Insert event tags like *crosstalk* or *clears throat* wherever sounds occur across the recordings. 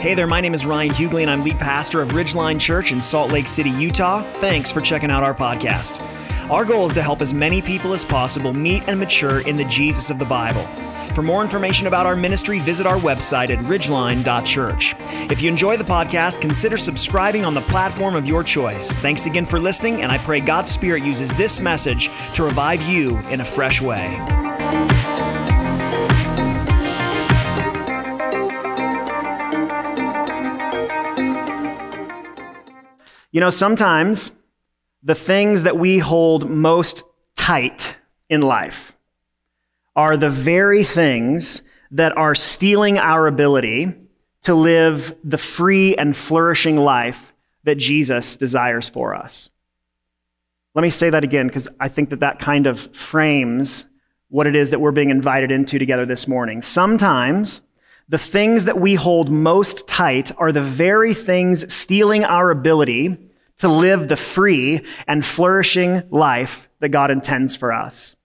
Hey there, my name is Ryan Hughley, and I'm lead pastor of Ridgeline Church in Salt Lake City, Utah. Thanks for checking out our podcast. Our goal is to help as many people as possible meet and mature in the Jesus of the Bible. For more information about our ministry, visit our website at ridgeline.church. If you enjoy the podcast, consider subscribing on the platform of your choice. Thanks again for listening, and I pray God's Spirit uses this message to revive you in a fresh way. You know, sometimes the things that we hold most tight in life are the very things that are stealing our ability to live the free and flourishing life that Jesus desires for us. Let me say that again because I think that that kind of frames what it is that we're being invited into together this morning. Sometimes the things that we hold most tight are the very things stealing our ability to live the free and flourishing life that God intends for us.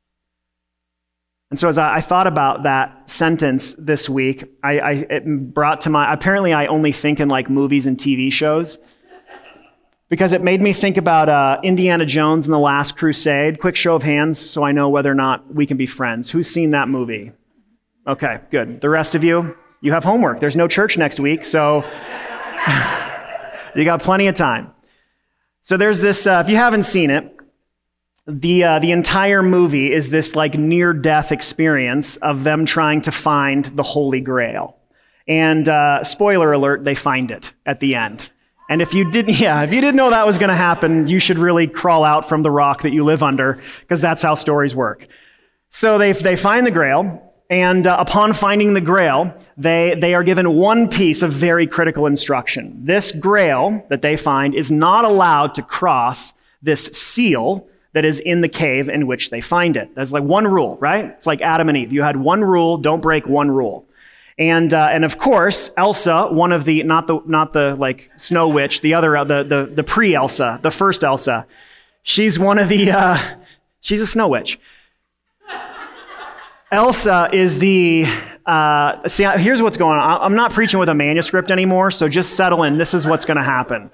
And so, as I, thought about that sentence this week, I, I, it brought to my apparently, I only think in like movies and TV shows because it made me think about uh, Indiana Jones and the Last Crusade. Quick show of hands so I know whether or not we can be friends. Who's seen that movie? Okay, good. The rest of you? You have homework. There's no church next week, so *laughs* you got plenty of time. So there's this, uh, if you haven't seen it, the, uh, the entire movie is this like near death experience of them trying to find the Holy Grail. And uh, spoiler alert, they find it at the end. And if you didn't, *laughs* yeah, if you didn't know that was going to happen, you should really crawl out from the rock that you live under, because that's how stories work. So they, they find the Grail, and uh, upon finding the grail, they, they are given one piece of very critical instruction. This grail that they find is not allowed to cross this seal that is in the cave in which they find it. That's like one rule, right? It's like Adam and Eve. You had one rule, don't break one rule. And, uh, and of course, Elsa, one of the, not the, not the like Snow Witch, the other, uh, the, the, the pre Elsa, the first Elsa, she's one of the, uh, she's a Snow Witch. Elsa is the. Uh, see, here's what's going on. I'm not preaching with a manuscript anymore, so just settle in. This is what's going to happen.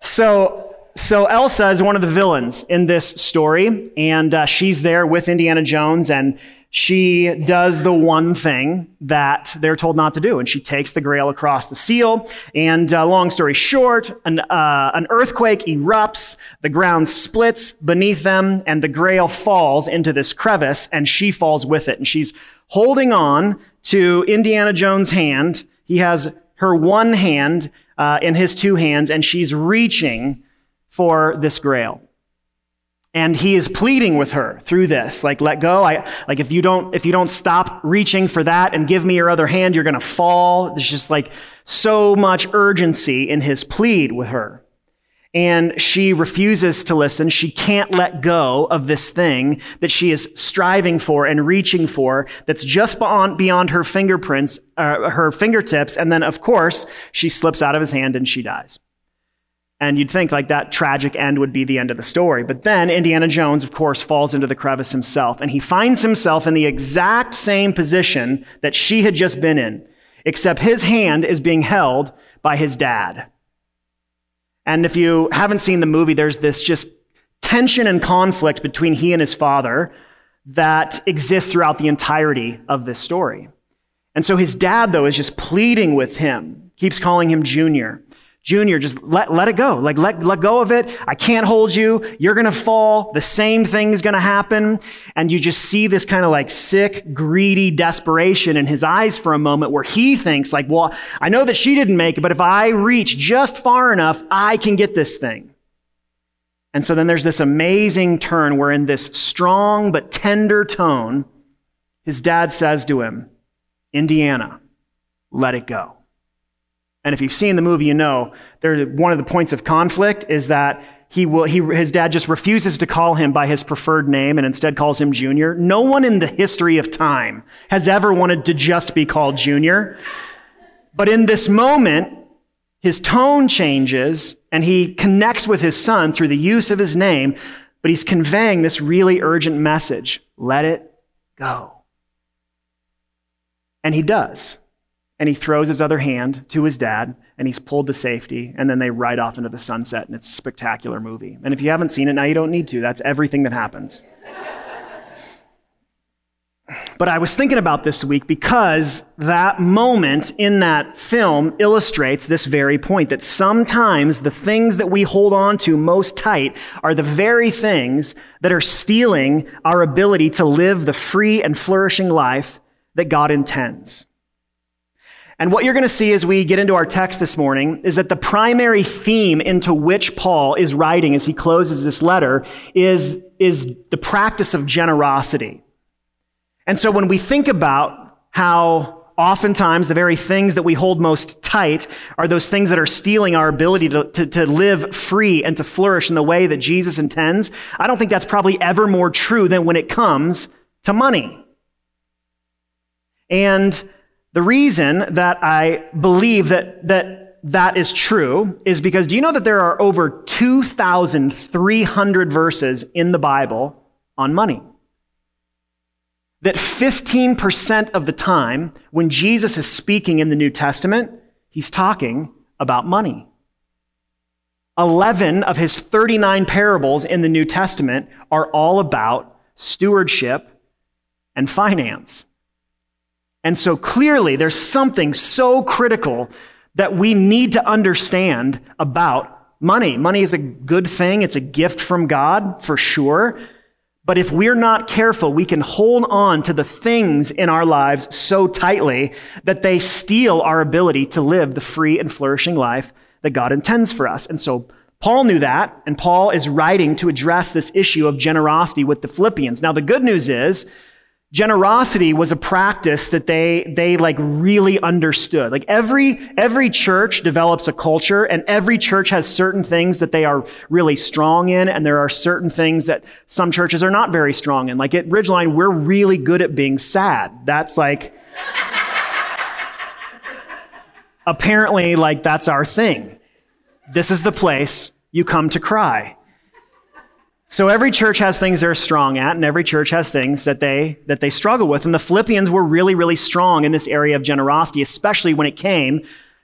So, so Elsa is one of the villains in this story, and uh, she's there with Indiana Jones, and she does the one thing that they're told not to do, and she takes the grail across the seal. And uh, long story short, an, uh, an earthquake erupts, the ground splits beneath them, and the grail falls into this crevice, and she falls with it. And she's holding on to Indiana Jones' hand. He has her one hand uh, in his two hands, and she's reaching for this grail. And he is pleading with her through this like let go. I like if you don't if you don't stop reaching for that and give me your other hand you're going to fall. There's just like so much urgency in his plead with her. And she refuses to listen. She can't let go of this thing that she is striving for and reaching for that's just beyond, beyond her fingerprints uh, her fingertips. And then of course she slips out of his hand and she dies and you'd think like that tragic end would be the end of the story. But then Indiana Jones, of course, falls into the crevice himself. And he finds himself in the exact same position that she had just been in, except his hand is being held by his dad. And if you haven't seen the movie, there's this just tension and conflict between he and his father that exists throughout the entirety of this story. And so his dad, though, is just pleading with him, keeps calling him Junior. Junior, just let, let it go. Like, let, let go of it. I can't hold you. You're going to fall. The same thing's going to happen. And you just see this kind of like sick, greedy desperation in his eyes for a moment where he thinks like, well, I know that she didn't make it, but if I reach just far enough, I can get this thing. And so then there's this amazing turn where in this strong but tender tone, his dad says to him, Indiana, let it go. And if you've seen the movie, you know there, one of the points of conflict is that he will, he, his dad just refuses to call him by his preferred name and instead calls him Junior. No one in the history of time has ever wanted to just be called Junior. But in this moment, his tone changes and he connects with his son through the use of his name, but he's conveying this really urgent message let it go. And he does. And he throws his other hand to his dad and he's pulled to safety and then they ride off into the sunset and it's a spectacular movie. And if you haven't seen it now you don't need to. That's everything that happens. But i was thinking about this week because that moment in that film illustrates this very point that sometimes the things that we hold on to most tight are the very things that are stealing our ability to live the free and flourishing life that god intends and what you're going to see as we get into our text this morning is that the primary theme into which Paul is writing as he closes this letter is, is the practice of generosity. And so when we think about how oftentimes the very things that we hold most tight are those things that are stealing our ability to, to, to, live free and to flourish in the way that Jesus intends, I don't think that's probably ever more true than when it comes to money. And the reason that I believe that, that that is true is because do you know that there are over 2,300 verses in the Bible on money? That 15% of the time when Jesus is speaking in the New Testament, he's talking about money. 11 of his 39 parables in the New Testament are all about stewardship and finance. And so clearly, there's something so critical that we need to understand about money. Money is a good thing, it's a gift from God, for sure. But if we're not careful, we can hold on to the things in our lives so tightly that they steal our ability to live the free and flourishing life that God intends for us. And so Paul knew that, and Paul is writing to address this issue of generosity with the Philippians. Now, the good news is generosity was a practice that they they like really understood. Like every every church develops a culture and every church has certain things that they are really strong in and there are certain things that some churches are not very strong in. Like at ridgeline we're really good at being sad. That's like apparently like that's our thing. This is the place you come to cry so every church has things they're strong at, and every church has things that they that they struggle with. And the Philippians were really, really strong in this area of generosity, especially when it came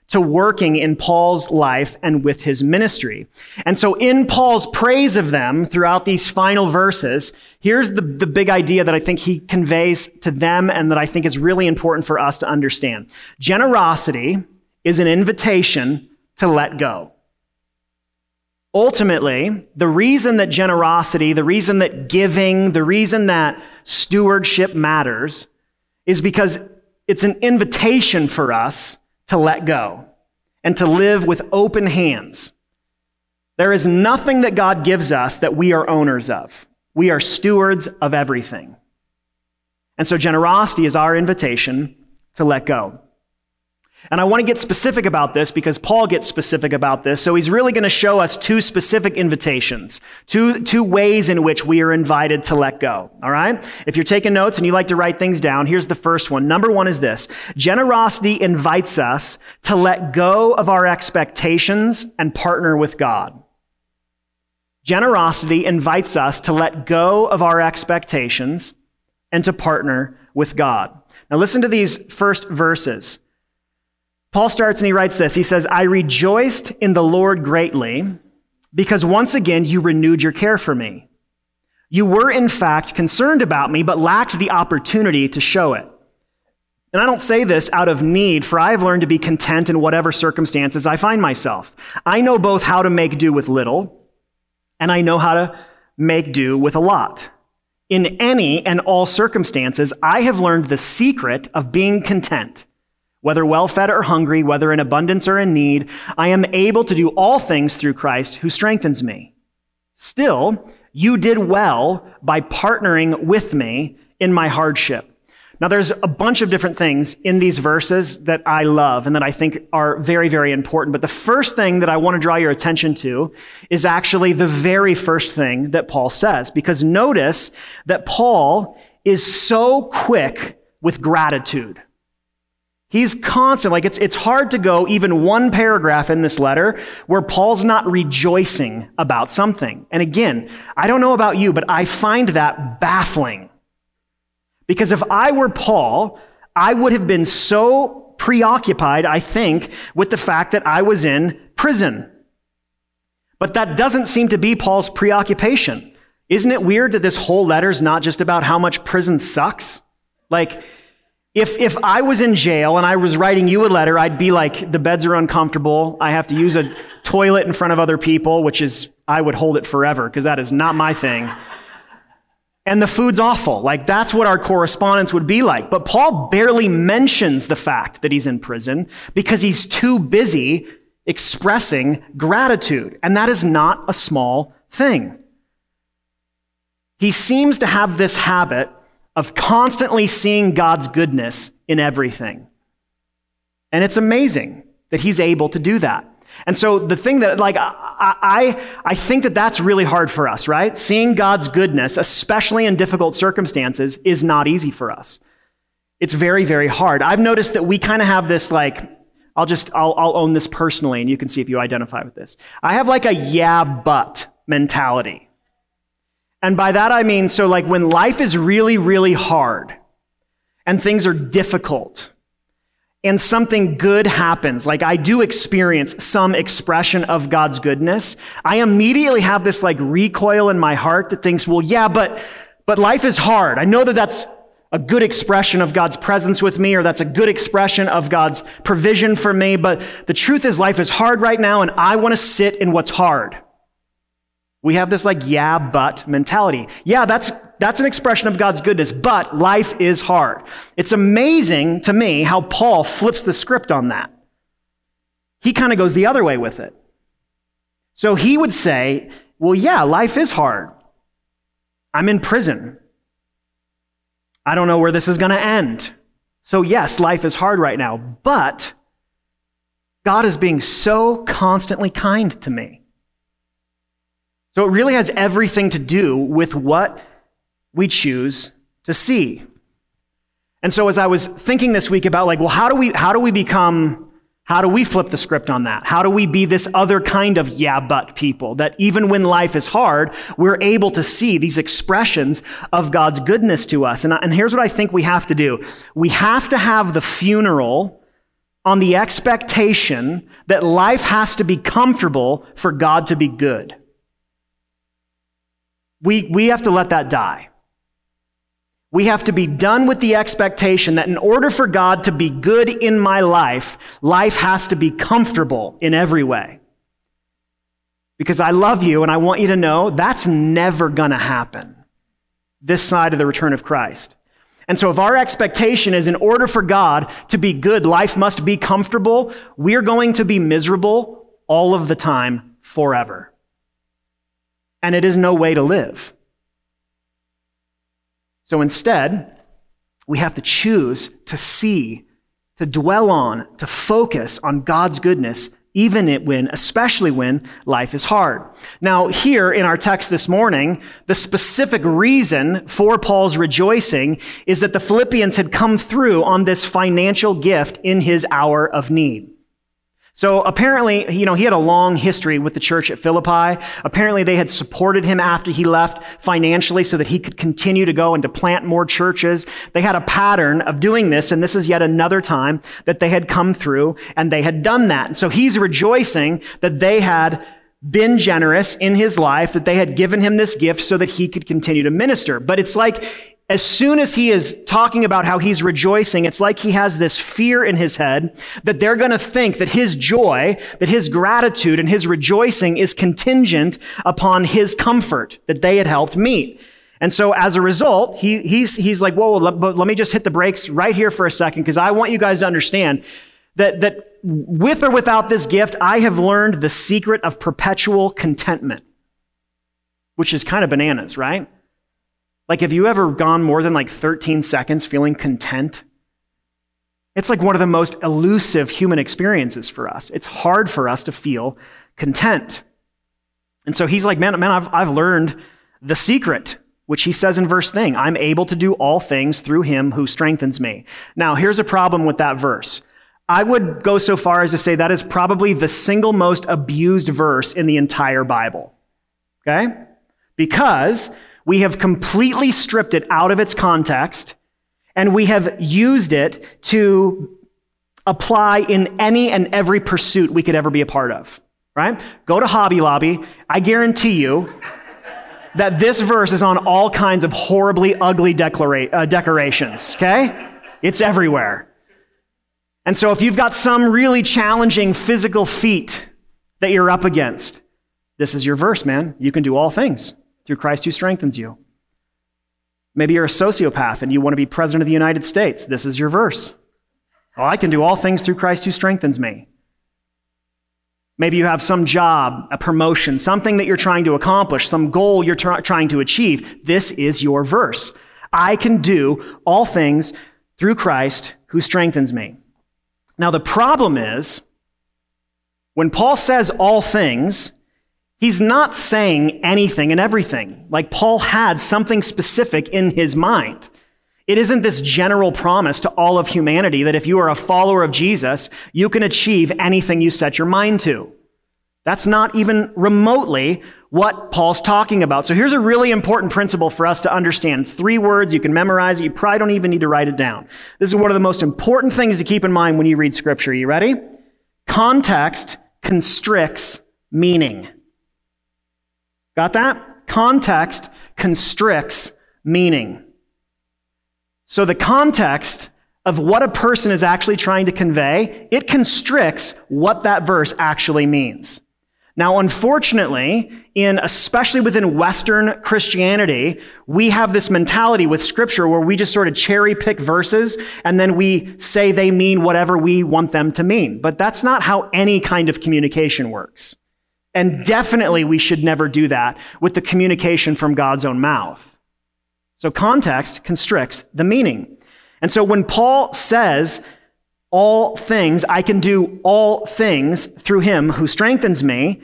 to working in Paul's life and with his ministry. And so in Paul's praise of them throughout these final verses, here's the, the big idea that I think he conveys to them and that I think is really important for us to understand. Generosity is an invitation to let go. Ultimately, the reason that generosity, the reason that giving, the reason that stewardship matters is because it's an invitation for us to let go and to live with open hands. There is nothing that God gives us that we are owners of. We are stewards of everything. And so generosity is our invitation to let go. And I want to get specific about this because Paul gets specific about this. So he's really going to show us two specific invitations, two, two ways in which we are invited to let go. All right? If you're taking notes and you like to write things down, here's the first one. Number one is this generosity invites us to let go of our expectations and partner with God. Generosity invites us to let go of our expectations and to partner with God. Now, listen to these first verses. Paul starts and he writes this. He says, I rejoiced in the Lord greatly because once again you renewed your care for me. You were, in fact, concerned about me, but lacked the opportunity to show it. And I don't say this out of need, for I have learned to be content in whatever circumstances I find myself. I know both how to make do with little, and I know how to make do with a lot. In any and all circumstances, I have learned the secret of being content. Whether well fed or hungry, whether in abundance or in need, I am able to do all things through Christ who strengthens me. Still, you did well by partnering with me in my hardship. Now, there's a bunch of different things in these verses that I love and that I think are very, very important. But the first thing that I want to draw your attention to is actually the very first thing that Paul says. Because notice that Paul is so quick with gratitude. He's constant. Like it's, it's hard to go even one paragraph in this letter where Paul's not rejoicing about something. And again, I don't know about you, but I find that baffling. Because if I were Paul, I would have been so preoccupied, I think, with the fact that I was in prison. But that doesn't seem to be Paul's preoccupation. Isn't it weird that this whole letter is not just about how much prison sucks? Like, if, if I was in jail and I was writing you a letter, I'd be like, the beds are uncomfortable. I have to use a toilet in front of other people, which is, I would hold it forever because that is not my thing. And the food's awful. Like, that's what our correspondence would be like. But Paul barely mentions the fact that he's in prison because he's too busy expressing gratitude. And that is not a small thing. He seems to have this habit of constantly seeing God's goodness in everything. And it's amazing that he's able to do that. And so the thing that, like, I, I, I think that that's really hard for us, right? Seeing God's goodness, especially in difficult circumstances, is not easy for us. It's very, very hard. I've noticed that we kind of have this, like, I'll just, I'll, I'll own this personally, and you can see if you identify with this. I have like a yeah, but mentality. And by that I mean, so like when life is really, really hard and things are difficult and something good happens, like I do experience some expression of God's goodness, I immediately have this like recoil in my heart that thinks, well, yeah, but, but life is hard. I know that that's a good expression of God's presence with me, or that's a good expression of God's provision for me, but the truth is life is hard right now, and I want to sit in what's hard. We have this like, yeah, but mentality. Yeah, that's, that's an expression of God's goodness, but life is hard. It's amazing to me how Paul flips the script on that. He kind of goes the other way with it. So he would say, well, yeah, life is hard. I'm in prison. I don't know where this is going to end. So, yes, life is hard right now, but God is being so constantly kind to me. So it really has everything to do with what we choose to see. And so as I was thinking this week about like, well, how do we how do we become how do we flip the script on that? How do we be this other kind of yeah, but people that even when life is hard, we're able to see these expressions of God's goodness to us? And, and here's what I think we have to do we have to have the funeral on the expectation that life has to be comfortable for God to be good. We, we have to let that die. We have to be done with the expectation that in order for God to be good in my life, life has to be comfortable in every way. Because I love you and I want you to know that's never going to happen this side of the return of Christ. And so, if our expectation is in order for God to be good, life must be comfortable, we're going to be miserable all of the time forever and it is no way to live. So instead, we have to choose to see, to dwell on, to focus on God's goodness, even when, especially when life is hard. Now, here in our text this morning, the specific reason for Paul's rejoicing is that the Philippians had come through on this financial gift in his hour of need. So apparently, you know, he had a long history with the church at Philippi. Apparently, they had supported him after he left financially so that he could continue to go and to plant more churches. They had a pattern of doing this, and this is yet another time that they had come through and they had done that. And so he's rejoicing that they had been generous in his life, that they had given him this gift so that he could continue to minister. But it's like as soon as he is talking about how he's rejoicing, it's like he has this fear in his head that they're going to think that his joy, that his gratitude and his rejoicing is contingent upon his comfort that they had helped meet. And so as a result, he, he's, he's like, whoa, let, let me just hit the brakes right here for a second because I want you guys to understand that, that with or without this gift, I have learned the secret of perpetual contentment, which is kind of bananas, right? Like, have you ever gone more than like 13 seconds feeling content? It's like one of the most elusive human experiences for us. It's hard for us to feel content. And so he's like, man, man, I've, I've learned the secret, which he says in verse thing. I'm able to do all things through him who strengthens me. Now, here's a problem with that verse. I would go so far as to say that is probably the single most abused verse in the entire Bible. Okay? Because we have completely stripped it out of its context and we have used it to apply in any and every pursuit we could ever be a part of, right? Go to Hobby Lobby. I guarantee you that this verse is on all kinds of horribly ugly declara- uh, decorations, okay? It's everywhere. And so if you've got some really challenging physical feat that you're up against, this is your verse, man. You can do all things through Christ who strengthens you. Maybe you're a sociopath and you want to be president of the United States. This is your verse. Oh, I can do all things through Christ who strengthens me. Maybe you have some job, a promotion, something that you're trying to accomplish, some goal you're trying to achieve. This is your verse. I can do all things through Christ who strengthens me. Now, the problem is when Paul says all things, he's not saying anything and everything. Like Paul had something specific in his mind. It isn't this general promise to all of humanity that if you are a follower of Jesus, you can achieve anything you set your mind to. That's not even remotely what Paul's talking about. So here's a really important principle for us to understand. It's three words. You can memorize it. You probably don't even need to write it down. This is one of the most important things to keep in mind when you read scripture. You ready? Context constricts meaning. Got that? Context constricts meaning. So the context of what a person is actually trying to convey, it constricts what that verse actually means. Now, unfortunately, in especially within Western Christianity, we have this mentality with scripture where we just sort of cherry pick verses and then we say they mean whatever we want them to mean. But that's not how any kind of communication works. And definitely we should never do that with the communication from God's own mouth. So context constricts the meaning. And so when Paul says, all things, I can do all things through him who strengthens me,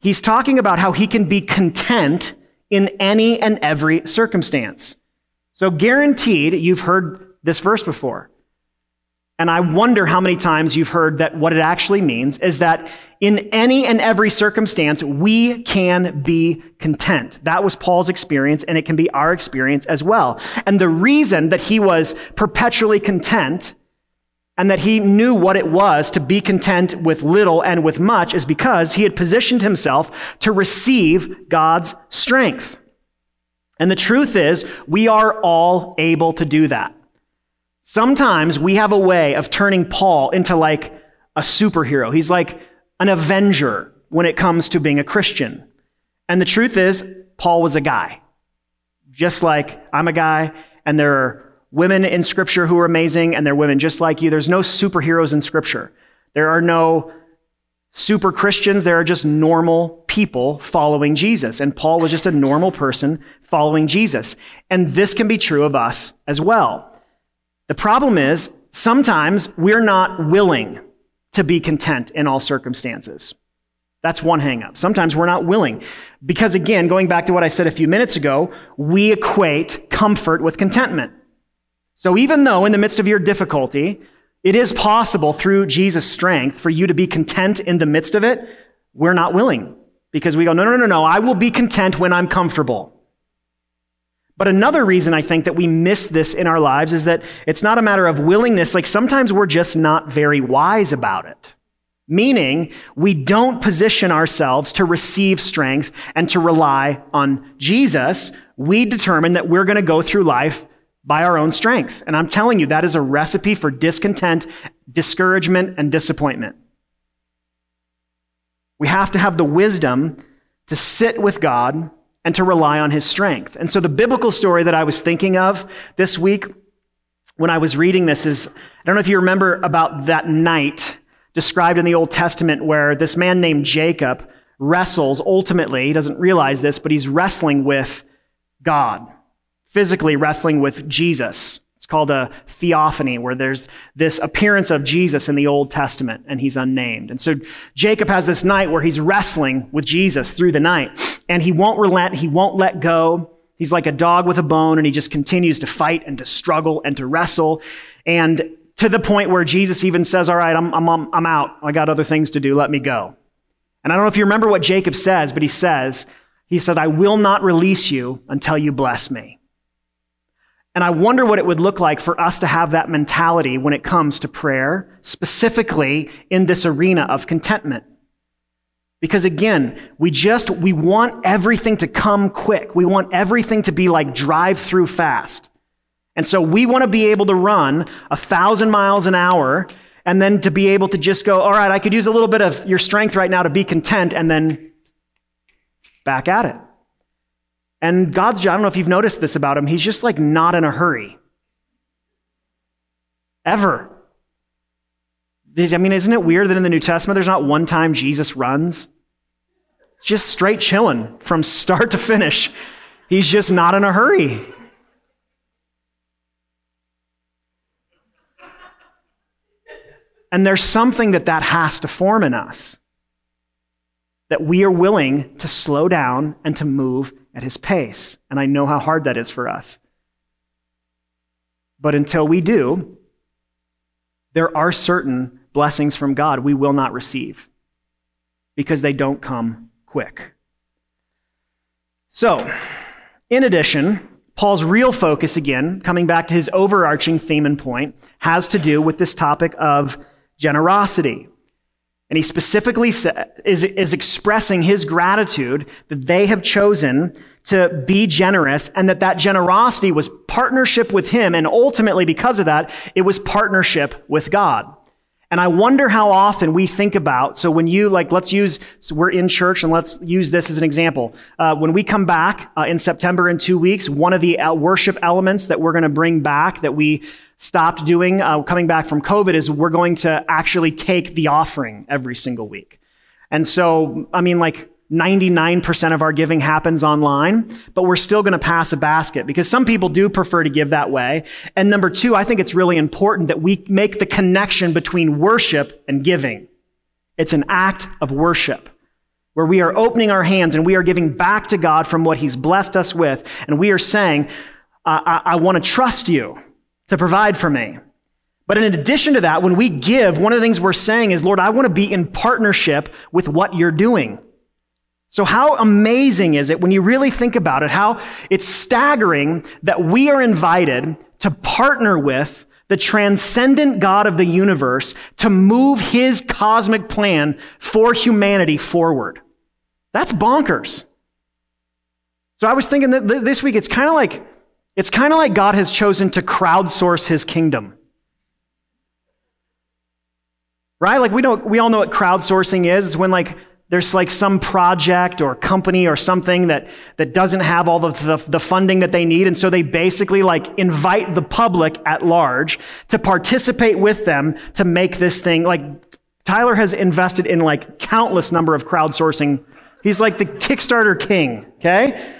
he's talking about how he can be content in any and every circumstance. So guaranteed, you've heard this verse before. And I wonder how many times you've heard that what it actually means is that in any and every circumstance, we can be content. That was Paul's experience, and it can be our experience as well. And the reason that he was perpetually content and that he knew what it was to be content with little and with much is because he had positioned himself to receive God's strength. And the truth is, we are all able to do that. Sometimes we have a way of turning Paul into like a superhero. He's like an avenger when it comes to being a Christian. And the truth is, Paul was a guy. Just like I'm a guy, and there are women in Scripture who are amazing, and they're women just like you. There's no superheroes in Scripture. There are no super Christians. There are just normal people following Jesus. And Paul was just a normal person following Jesus. And this can be true of us as well. The problem is sometimes we're not willing to be content in all circumstances. That's one hangup. Sometimes we're not willing. Because again, going back to what I said a few minutes ago, we equate comfort with contentment. So even though in the midst of your difficulty, it is possible through Jesus' strength for you to be content in the midst of it, we're not willing. Because we go, no, no, no, no, I will be content when I'm comfortable. But another reason I think that we miss this in our lives is that it's not a matter of willingness. Like sometimes we're just not very wise about it. Meaning, we don't position ourselves to receive strength and to rely on Jesus. We determine that we're going to go through life by our own strength. And I'm telling you, that is a recipe for discontent, discouragement, and disappointment. We have to have the wisdom to sit with God and to rely on his strength. And so the biblical story that I was thinking of this week when I was reading this is I don't know if you remember about that night described in the Old Testament where this man named Jacob wrestles ultimately, he doesn't realize this, but he's wrestling with God, physically wrestling with Jesus. It's called a theophany, where there's this appearance of Jesus in the Old Testament, and he's unnamed. And so Jacob has this night where he's wrestling with Jesus through the night, and he won't relent, he won't let go. He's like a dog with a bone, and he just continues to fight and to struggle and to wrestle. And to the point where Jesus even says, All right, I'm, I'm, I'm out. I got other things to do. Let me go. And I don't know if you remember what Jacob says, but he says, He said, I will not release you until you bless me. And I wonder what it would look like for us to have that mentality when it comes to prayer, specifically in this arena of contentment. Because again, we just, we want everything to come quick. We want everything to be like drive through fast. And so we want to be able to run a thousand miles an hour and then to be able to just go, all right, I could use a little bit of your strength right now to be content and then back at it. And God's, I don't know if you've noticed this about him, he's just like not in a hurry. Ever. I mean, isn't it weird that in the New Testament there's not one time Jesus runs? Just straight chilling from start to finish. He's just not in a hurry. And there's something that that has to form in us. That we are willing to slow down and to move at his pace. And I know how hard that is for us. But until we do, there are certain blessings from God we will not receive because they don't come quick. So, in addition, Paul's real focus, again, coming back to his overarching theme and point, has to do with this topic of generosity. And he specifically is, is expressing his gratitude that they have chosen to be generous and that that generosity was partnership with him. And ultimately, because of that, it was partnership with God. And I wonder how often we think about, so when you, like, let's use, so we're in church and let's use this as an example. Uh, when we come back uh, in September in two weeks, one of the uh, worship elements that we're going to bring back that we stopped doing uh, coming back from COVID is we're going to actually take the offering every single week. And so, I mean, like 99% of our giving happens online, but we're still going to pass a basket because some people do prefer to give that way. And number two, I think it's really important that we make the connection between worship and giving. It's an act of worship where we are opening our hands and we are giving back to God from what He's blessed us with. And we are saying, I, I, I want to trust you to provide for me. But in addition to that, when we give, one of the things we're saying is, Lord, I want to be in partnership with what you're doing. So, how amazing is it when you really think about it? How it's staggering that we are invited to partner with the transcendent God of the universe to move his cosmic plan for humanity forward. That's bonkers. So, I was thinking that this week it's kind of like it's kind of like God has chosen to crowdsource his kingdom. Right? Like we don't we all know what crowdsourcing is. It's when like there's like some project or company or something that, that doesn't have all the, the, the, funding that they need. And so they basically like invite the public at large to participate with them to make this thing. Like Tyler has invested in like countless number of crowdsourcing. He's like the Kickstarter king, okay?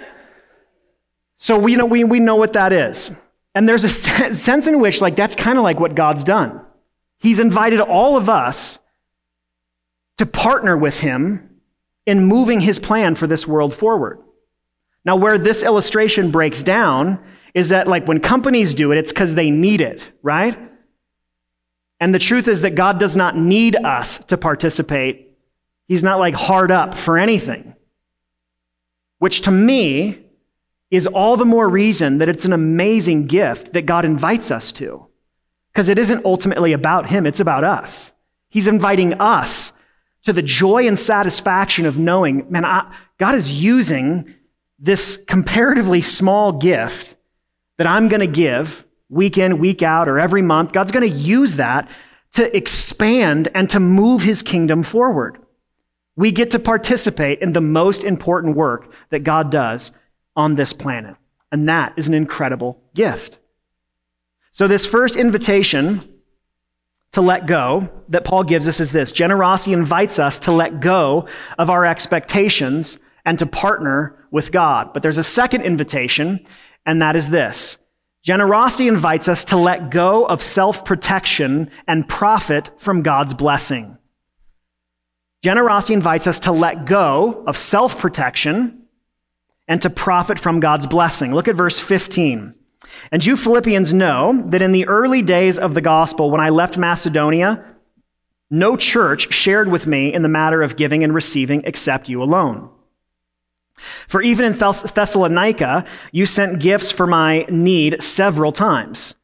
So we know, we, we know what that is. And there's a *laughs* sense in which, like, that's kind of like what God's done. He's invited all of us to partner with Him in moving His plan for this world forward. Now, where this illustration breaks down is that, like, when companies do it, it's because they need it, right? And the truth is that God does not need us to participate. He's not like hard up for anything. Which to me is all the more reason that it's an amazing gift that God invites us to. Because it isn't ultimately about Him, it's about us. He's inviting us to the joy and satisfaction of knowing, man, I, God is using this comparatively small gift that I'm going to give week in, week out, or every month. God's going to use that to expand and to move His kingdom forward. We get to participate in the most important work that God does on this planet. And that is an incredible gift. So, this first invitation to let go that Paul gives us is this generosity invites us to let go of our expectations and to partner with God. But there's a second invitation, and that is this generosity invites us to let go of self protection and profit from God's blessing. Generosity invites us to let go of self protection and to profit from God's blessing. Look at verse 15. And you Philippians know that in the early days of the gospel, when I left Macedonia, no church shared with me in the matter of giving and receiving except you alone. For even in Thessalonica, you sent gifts for my need several times.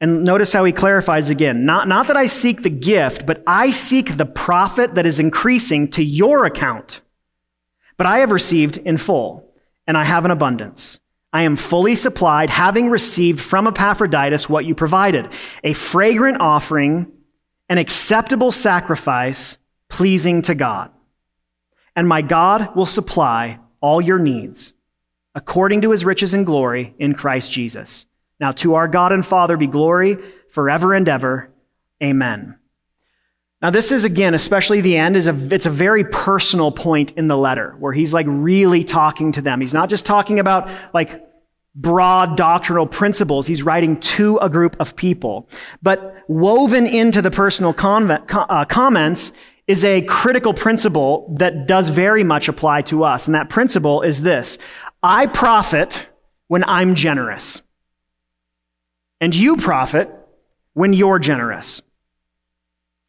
And notice how he clarifies again. Not, not that I seek the gift, but I seek the profit that is increasing to your account. But I have received in full, and I have an abundance. I am fully supplied, having received from Epaphroditus what you provided a fragrant offering, an acceptable sacrifice, pleasing to God. And my God will supply all your needs according to his riches and glory in Christ Jesus. Now, to our God and Father be glory forever and ever. Amen. Now, this is again, especially the end, is a, it's a very personal point in the letter where he's like really talking to them. He's not just talking about like broad doctrinal principles. He's writing to a group of people. But woven into the personal convent, uh, comments is a critical principle that does very much apply to us. And that principle is this I profit when I'm generous, and you profit when you're generous.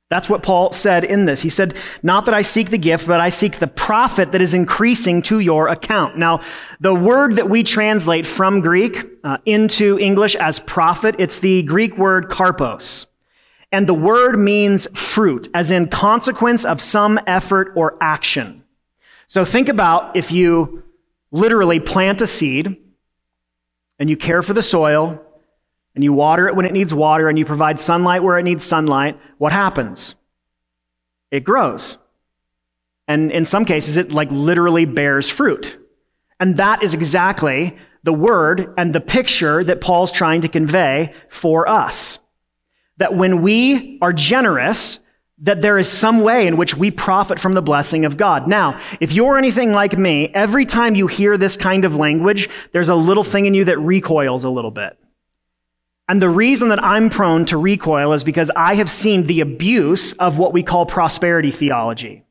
That's what Paul said in this. He said, Not that I seek the gift, but I seek the profit that is increasing to your account. Now, the word that we translate from Greek uh, into English as profit, it's the Greek word karpos. And the word means fruit, as in consequence of some effort or action. So think about if you literally plant a seed and you care for the soil and you water it when it needs water and you provide sunlight where it needs sunlight, what happens? It grows. And in some cases, it like literally bears fruit. And that is exactly the word and the picture that Paul's trying to convey for us. That when we are generous, that there is some way in which we profit from the blessing of God. Now, if you're anything like me, every time you hear this kind of language, there's a little thing in you that recoils a little bit. And the reason that I'm prone to recoil is because I have seen the abuse of what we call prosperity theology,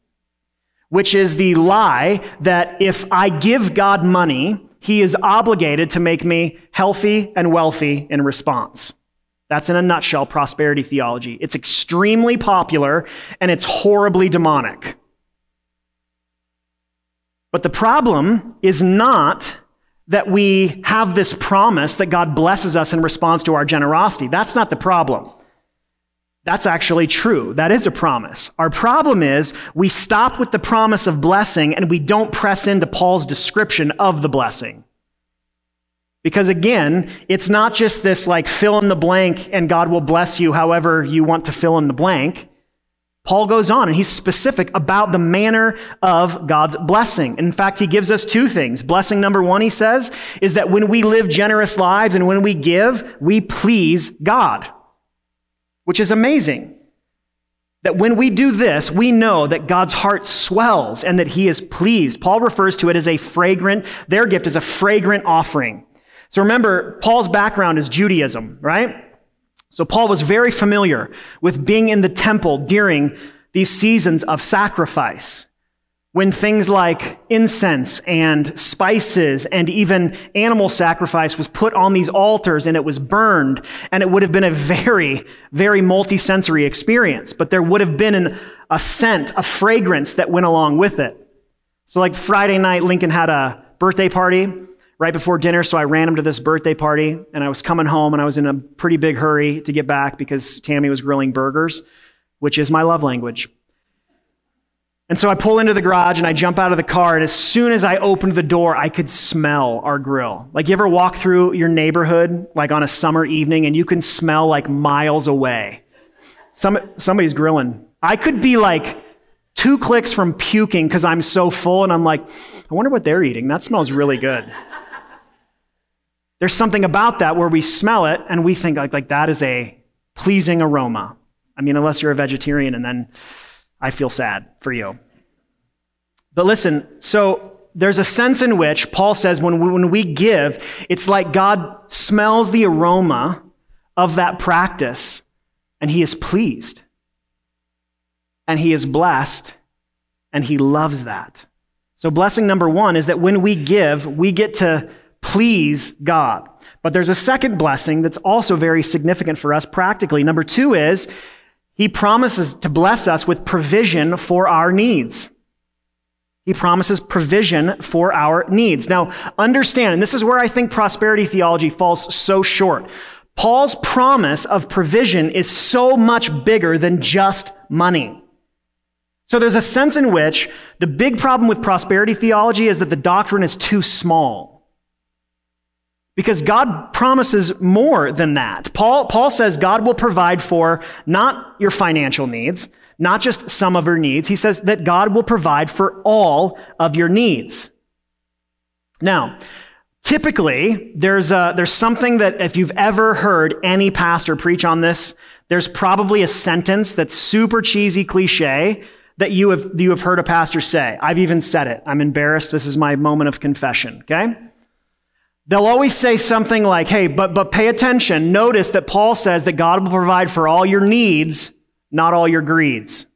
which is the lie that if I give God money, he is obligated to make me healthy and wealthy in response. That's in a nutshell prosperity theology. It's extremely popular and it's horribly demonic. But the problem is not that we have this promise that God blesses us in response to our generosity. That's not the problem. That's actually true. That is a promise. Our problem is we stop with the promise of blessing and we don't press into Paul's description of the blessing. Because again, it's not just this like fill in the blank and God will bless you however you want to fill in the blank. Paul goes on and he's specific about the manner of God's blessing. In fact, he gives us two things. Blessing number one, he says, is that when we live generous lives and when we give, we please God, which is amazing. That when we do this, we know that God's heart swells and that he is pleased. Paul refers to it as a fragrant, their gift is a fragrant offering. So remember, Paul's background is Judaism, right? So Paul was very familiar with being in the temple during these seasons of sacrifice when things like incense and spices and even animal sacrifice was put on these altars and it was burned and it would have been a very very multisensory experience but there would have been an, a scent a fragrance that went along with it. So like friday night lincoln had a birthday party right before dinner, so I ran him to this birthday party, and I was coming home, and I was in a pretty big hurry to get back because Tammy was grilling burgers, which is my love language. And so I pull into the garage and I jump out of the car, and as soon as I opened the door, I could smell our grill. Like, you ever walk through your neighborhood, like on a summer evening, and you can smell like miles away? Some, somebody's grilling. I could be like two clicks from puking because I'm so full, and I'm like, I wonder what they're eating. That smells really good. There's something about that where we smell it and we think like, like that is a pleasing aroma. I mean, unless you're a vegetarian, and then I feel sad for you. But listen, so there's a sense in which Paul says when we, when we give, it's like God smells the aroma of that practice and he is pleased and he is blessed and he loves that. So, blessing number one is that when we give, we get to please God. But there's a second blessing that's also very significant for us practically. Number two is he promises to bless us with provision for our needs. He promises provision for our needs. Now, understand, and this is where I think prosperity theology falls so short. Paul's promise of provision is so much bigger than just money. So there's a sense in which the big problem with prosperity theology is that the doctrine is too small. Because God promises more than that. Paul, Paul says God will provide for not your financial needs, not just some of your needs. He says that God will provide for all of your needs. Now, typically, there's, a, there's something that if you've ever heard any pastor preach on this, there's probably a sentence that's super cheesy cliche that you have, you have heard a pastor say. I've even said it. I'm embarrassed. This is my moment of confession, okay? They'll always say something like, hey, but, but pay attention. Notice that Paul says that God will provide for all your needs, not all your greeds.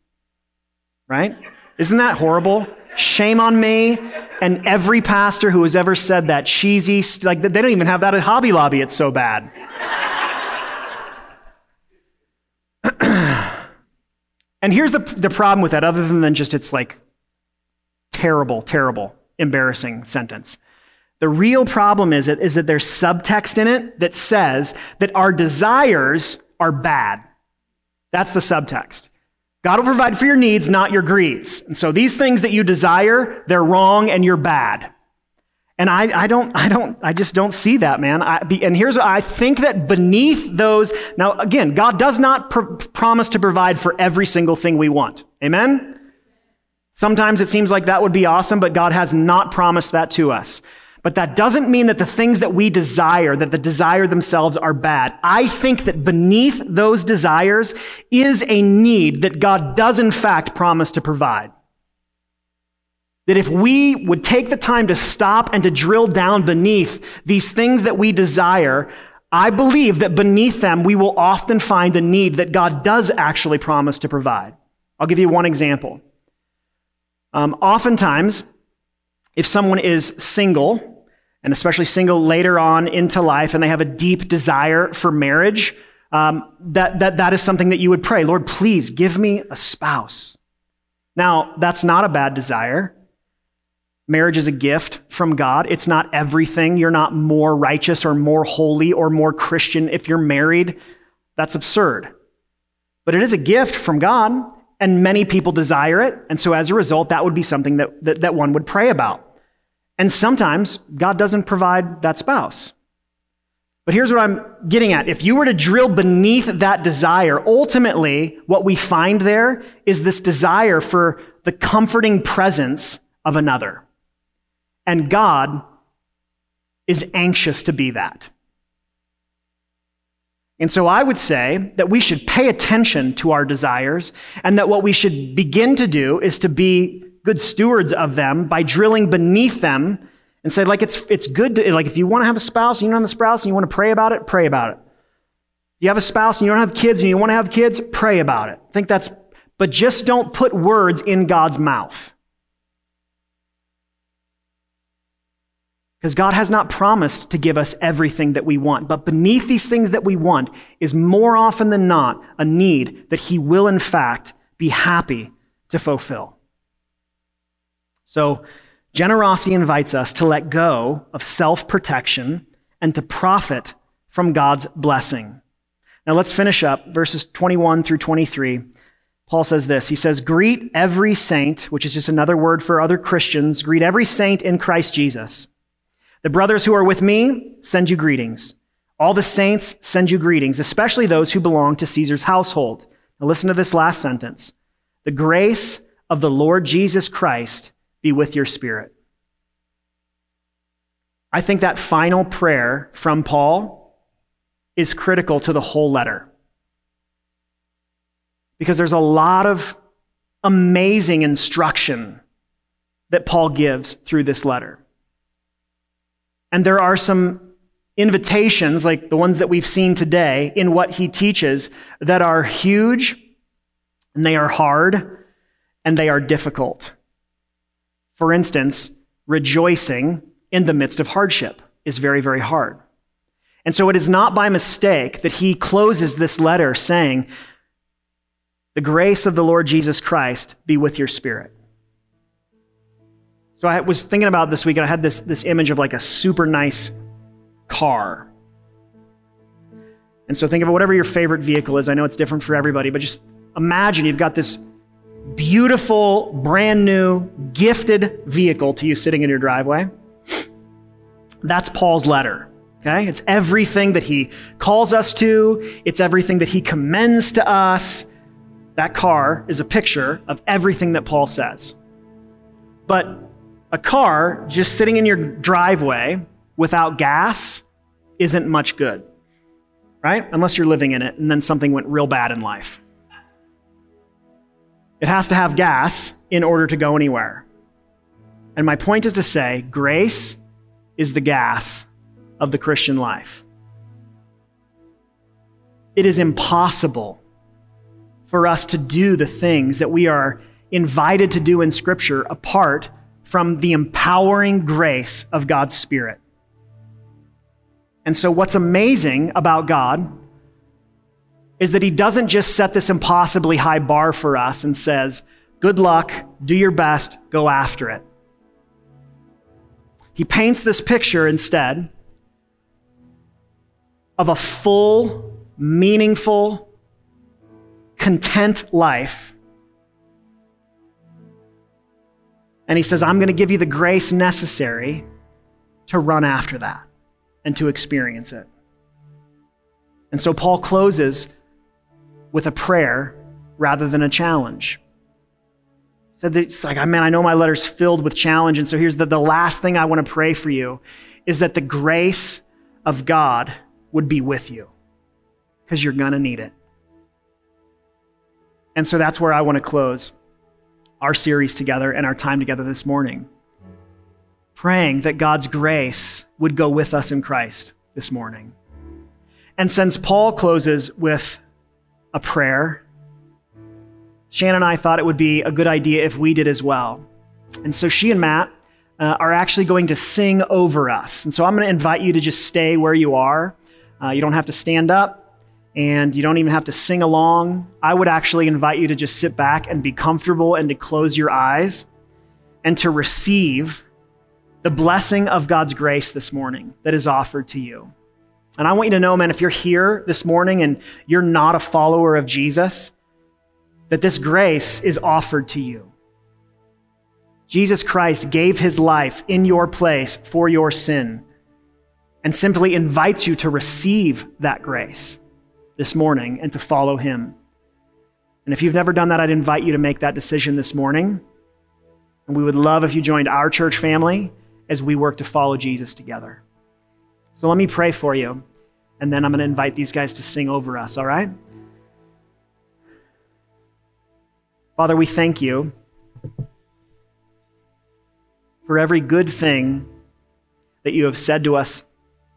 Right? Isn't that horrible? Shame on me and every pastor who has ever said that cheesy, like they don't even have that at Hobby Lobby. It's so bad. *clears throat* And here's the, the problem with that, other than just it's like terrible, terrible, embarrassing sentence. The real problem is, it, is that there's subtext in it that says that our desires are bad. That's the subtext. God will provide for your needs, not your greeds. And so these things that you desire, they're wrong and you're bad. And I, I don't, I don't, I just don't see that, man. I, and here's what I think that beneath those, now again, God does not pr- promise to provide for every single thing we want. Amen? Sometimes it seems like that would be awesome, but God has not promised that to us. But that doesn't mean that the things that we desire, that the desire themselves are bad. I think that beneath those desires is a need that God does in fact promise to provide. That if we would take the time to stop and to drill down beneath these things that we desire, I believe that beneath them we will often find the need that God does actually promise to provide. I'll give you one example. Um, oftentimes, if someone is single, and especially single later on into life, and they have a deep desire for marriage, um, that, that, that is something that you would pray, Lord, please give me a spouse. Now, that's not a bad desire. Marriage is a gift from God. It's not everything. You're not more righteous or more holy or more Christian if you're married. That's absurd. But it is a gift from God, and many people desire it. And so as a result, that would be something that, that, that one would pray about. And sometimes God doesn't provide that spouse. But here's what I'm getting at. If you were to drill beneath that desire, ultimately, what we find there is this desire for the comforting presence of another. And God is anxious to be that. And so I would say that we should pay attention to our desires and that what we should begin to do is to be good stewards of them by drilling beneath them and say, like, it's, it's good to, like, if you want to have a spouse and you don't have a spouse and you want to pray about it, pray about it. You have a spouse and you don't have kids and you want to have kids, pray about it. I think that's, but just don't put words in God's mouth. Because God has not promised to give us everything that we want. But beneath these things that we want is more often than not a need that He will, in fact, be happy to fulfill. So, generosity invites us to let go of self protection and to profit from God's blessing. Now, let's finish up verses 21 through 23. Paul says this He says, Greet every saint, which is just another word for other Christians, greet every saint in Christ Jesus. The brothers who are with me send you greetings. All the saints send you greetings, especially those who belong to Caesar's household. Now listen to this last sentence. The grace of the Lord Jesus Christ be with your spirit. I think that final prayer from Paul is critical to the whole letter. Because there's a lot of amazing instruction that Paul gives through this letter. And there are some invitations, like the ones that we've seen today, in what he teaches that are huge and they are hard and they are difficult. For instance, rejoicing in the midst of hardship is very, very hard. And so it is not by mistake that he closes this letter saying, The grace of the Lord Jesus Christ be with your spirit. So I was thinking about this week, and I had this, this image of like a super nice car. And so think about whatever your favorite vehicle is. I know it's different for everybody, but just imagine you've got this beautiful, brand new, gifted vehicle to you sitting in your driveway. That's Paul's letter. Okay? It's everything that he calls us to, it's everything that he commends to us. That car is a picture of everything that Paul says. But a car just sitting in your driveway without gas isn't much good, right? Unless you're living in it and then something went real bad in life. It has to have gas in order to go anywhere. And my point is to say grace is the gas of the Christian life. It is impossible for us to do the things that we are invited to do in Scripture apart from the empowering grace of God's Spirit. And so, what's amazing about God is that He doesn't just set this impossibly high bar for us and says, Good luck, do your best, go after it. He paints this picture instead of a full, meaningful, content life And he says, I'm going to give you the grace necessary to run after that and to experience it. And so Paul closes with a prayer rather than a challenge. That it's like, man, I know my letter's filled with challenge. And so here's the, the last thing I want to pray for you is that the grace of God would be with you because you're going to need it. And so that's where I want to close our series together and our time together this morning. Praying that God's grace would go with us in Christ this morning. And since Paul closes with a prayer, Shannon and I thought it would be a good idea if we did as well. And so she and Matt uh, are actually going to sing over us. And so I'm going to invite you to just stay where you are. Uh, you don't have to stand up and you don't even have to sing along. I would actually invite you to just sit back and be comfortable and to close your eyes and to receive the blessing of God's grace this morning that is offered to you. And I want you to know, man, if you're here this morning and you're not a follower of Jesus, that this grace is offered to you. Jesus Christ gave his life in your place for your sin and simply invites you to receive that grace this morning and to follow him. And if you've never done that, I'd invite you to make that decision this morning. And we would love if you joined our church family as we work to follow Jesus together. So let me pray for you, and then I'm going to invite these guys to sing over us, all right? Father, we thank you for every good thing that you have said to us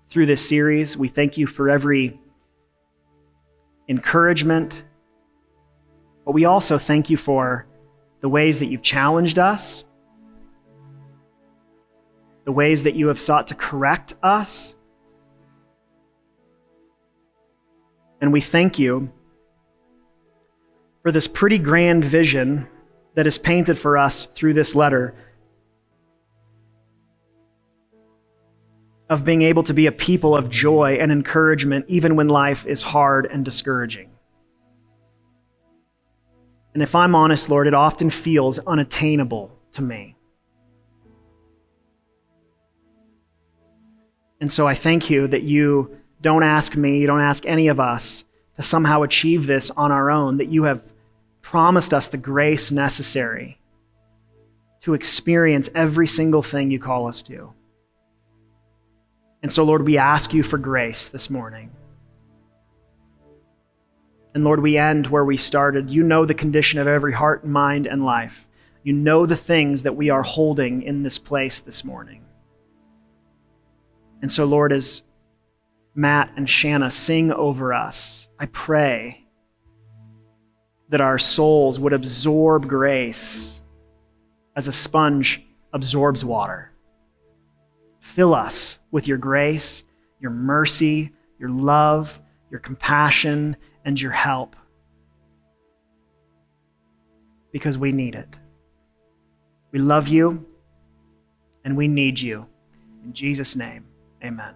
through this series. We thank you for every encouragement, but we also thank you for the ways that you've challenged us, the ways that you have sought to correct us. And we thank you for this pretty grand vision that is painted for us through this letter of being able to be a people of joy and encouragement even when life is hard and discouraging. And if I'm honest, Lord, it often feels unattainable to me. And so I thank you that you don't ask me, you don't ask any of us to somehow achieve this on our own, that you have promised us the grace necessary to experience every single thing you call us to. And so, Lord, we ask you for grace this morning. And Lord, we end where we started. You know the condition of every heart, mind, and life. You know the things that we are holding in this place this morning. And so, Lord, as Matt and Shanna sing over us, I pray that our souls would absorb grace as a sponge absorbs water. Fill us with your grace, your mercy, your love, your compassion, and your help. Because we need it. We love you. and we need you. In Jesus' name, amen.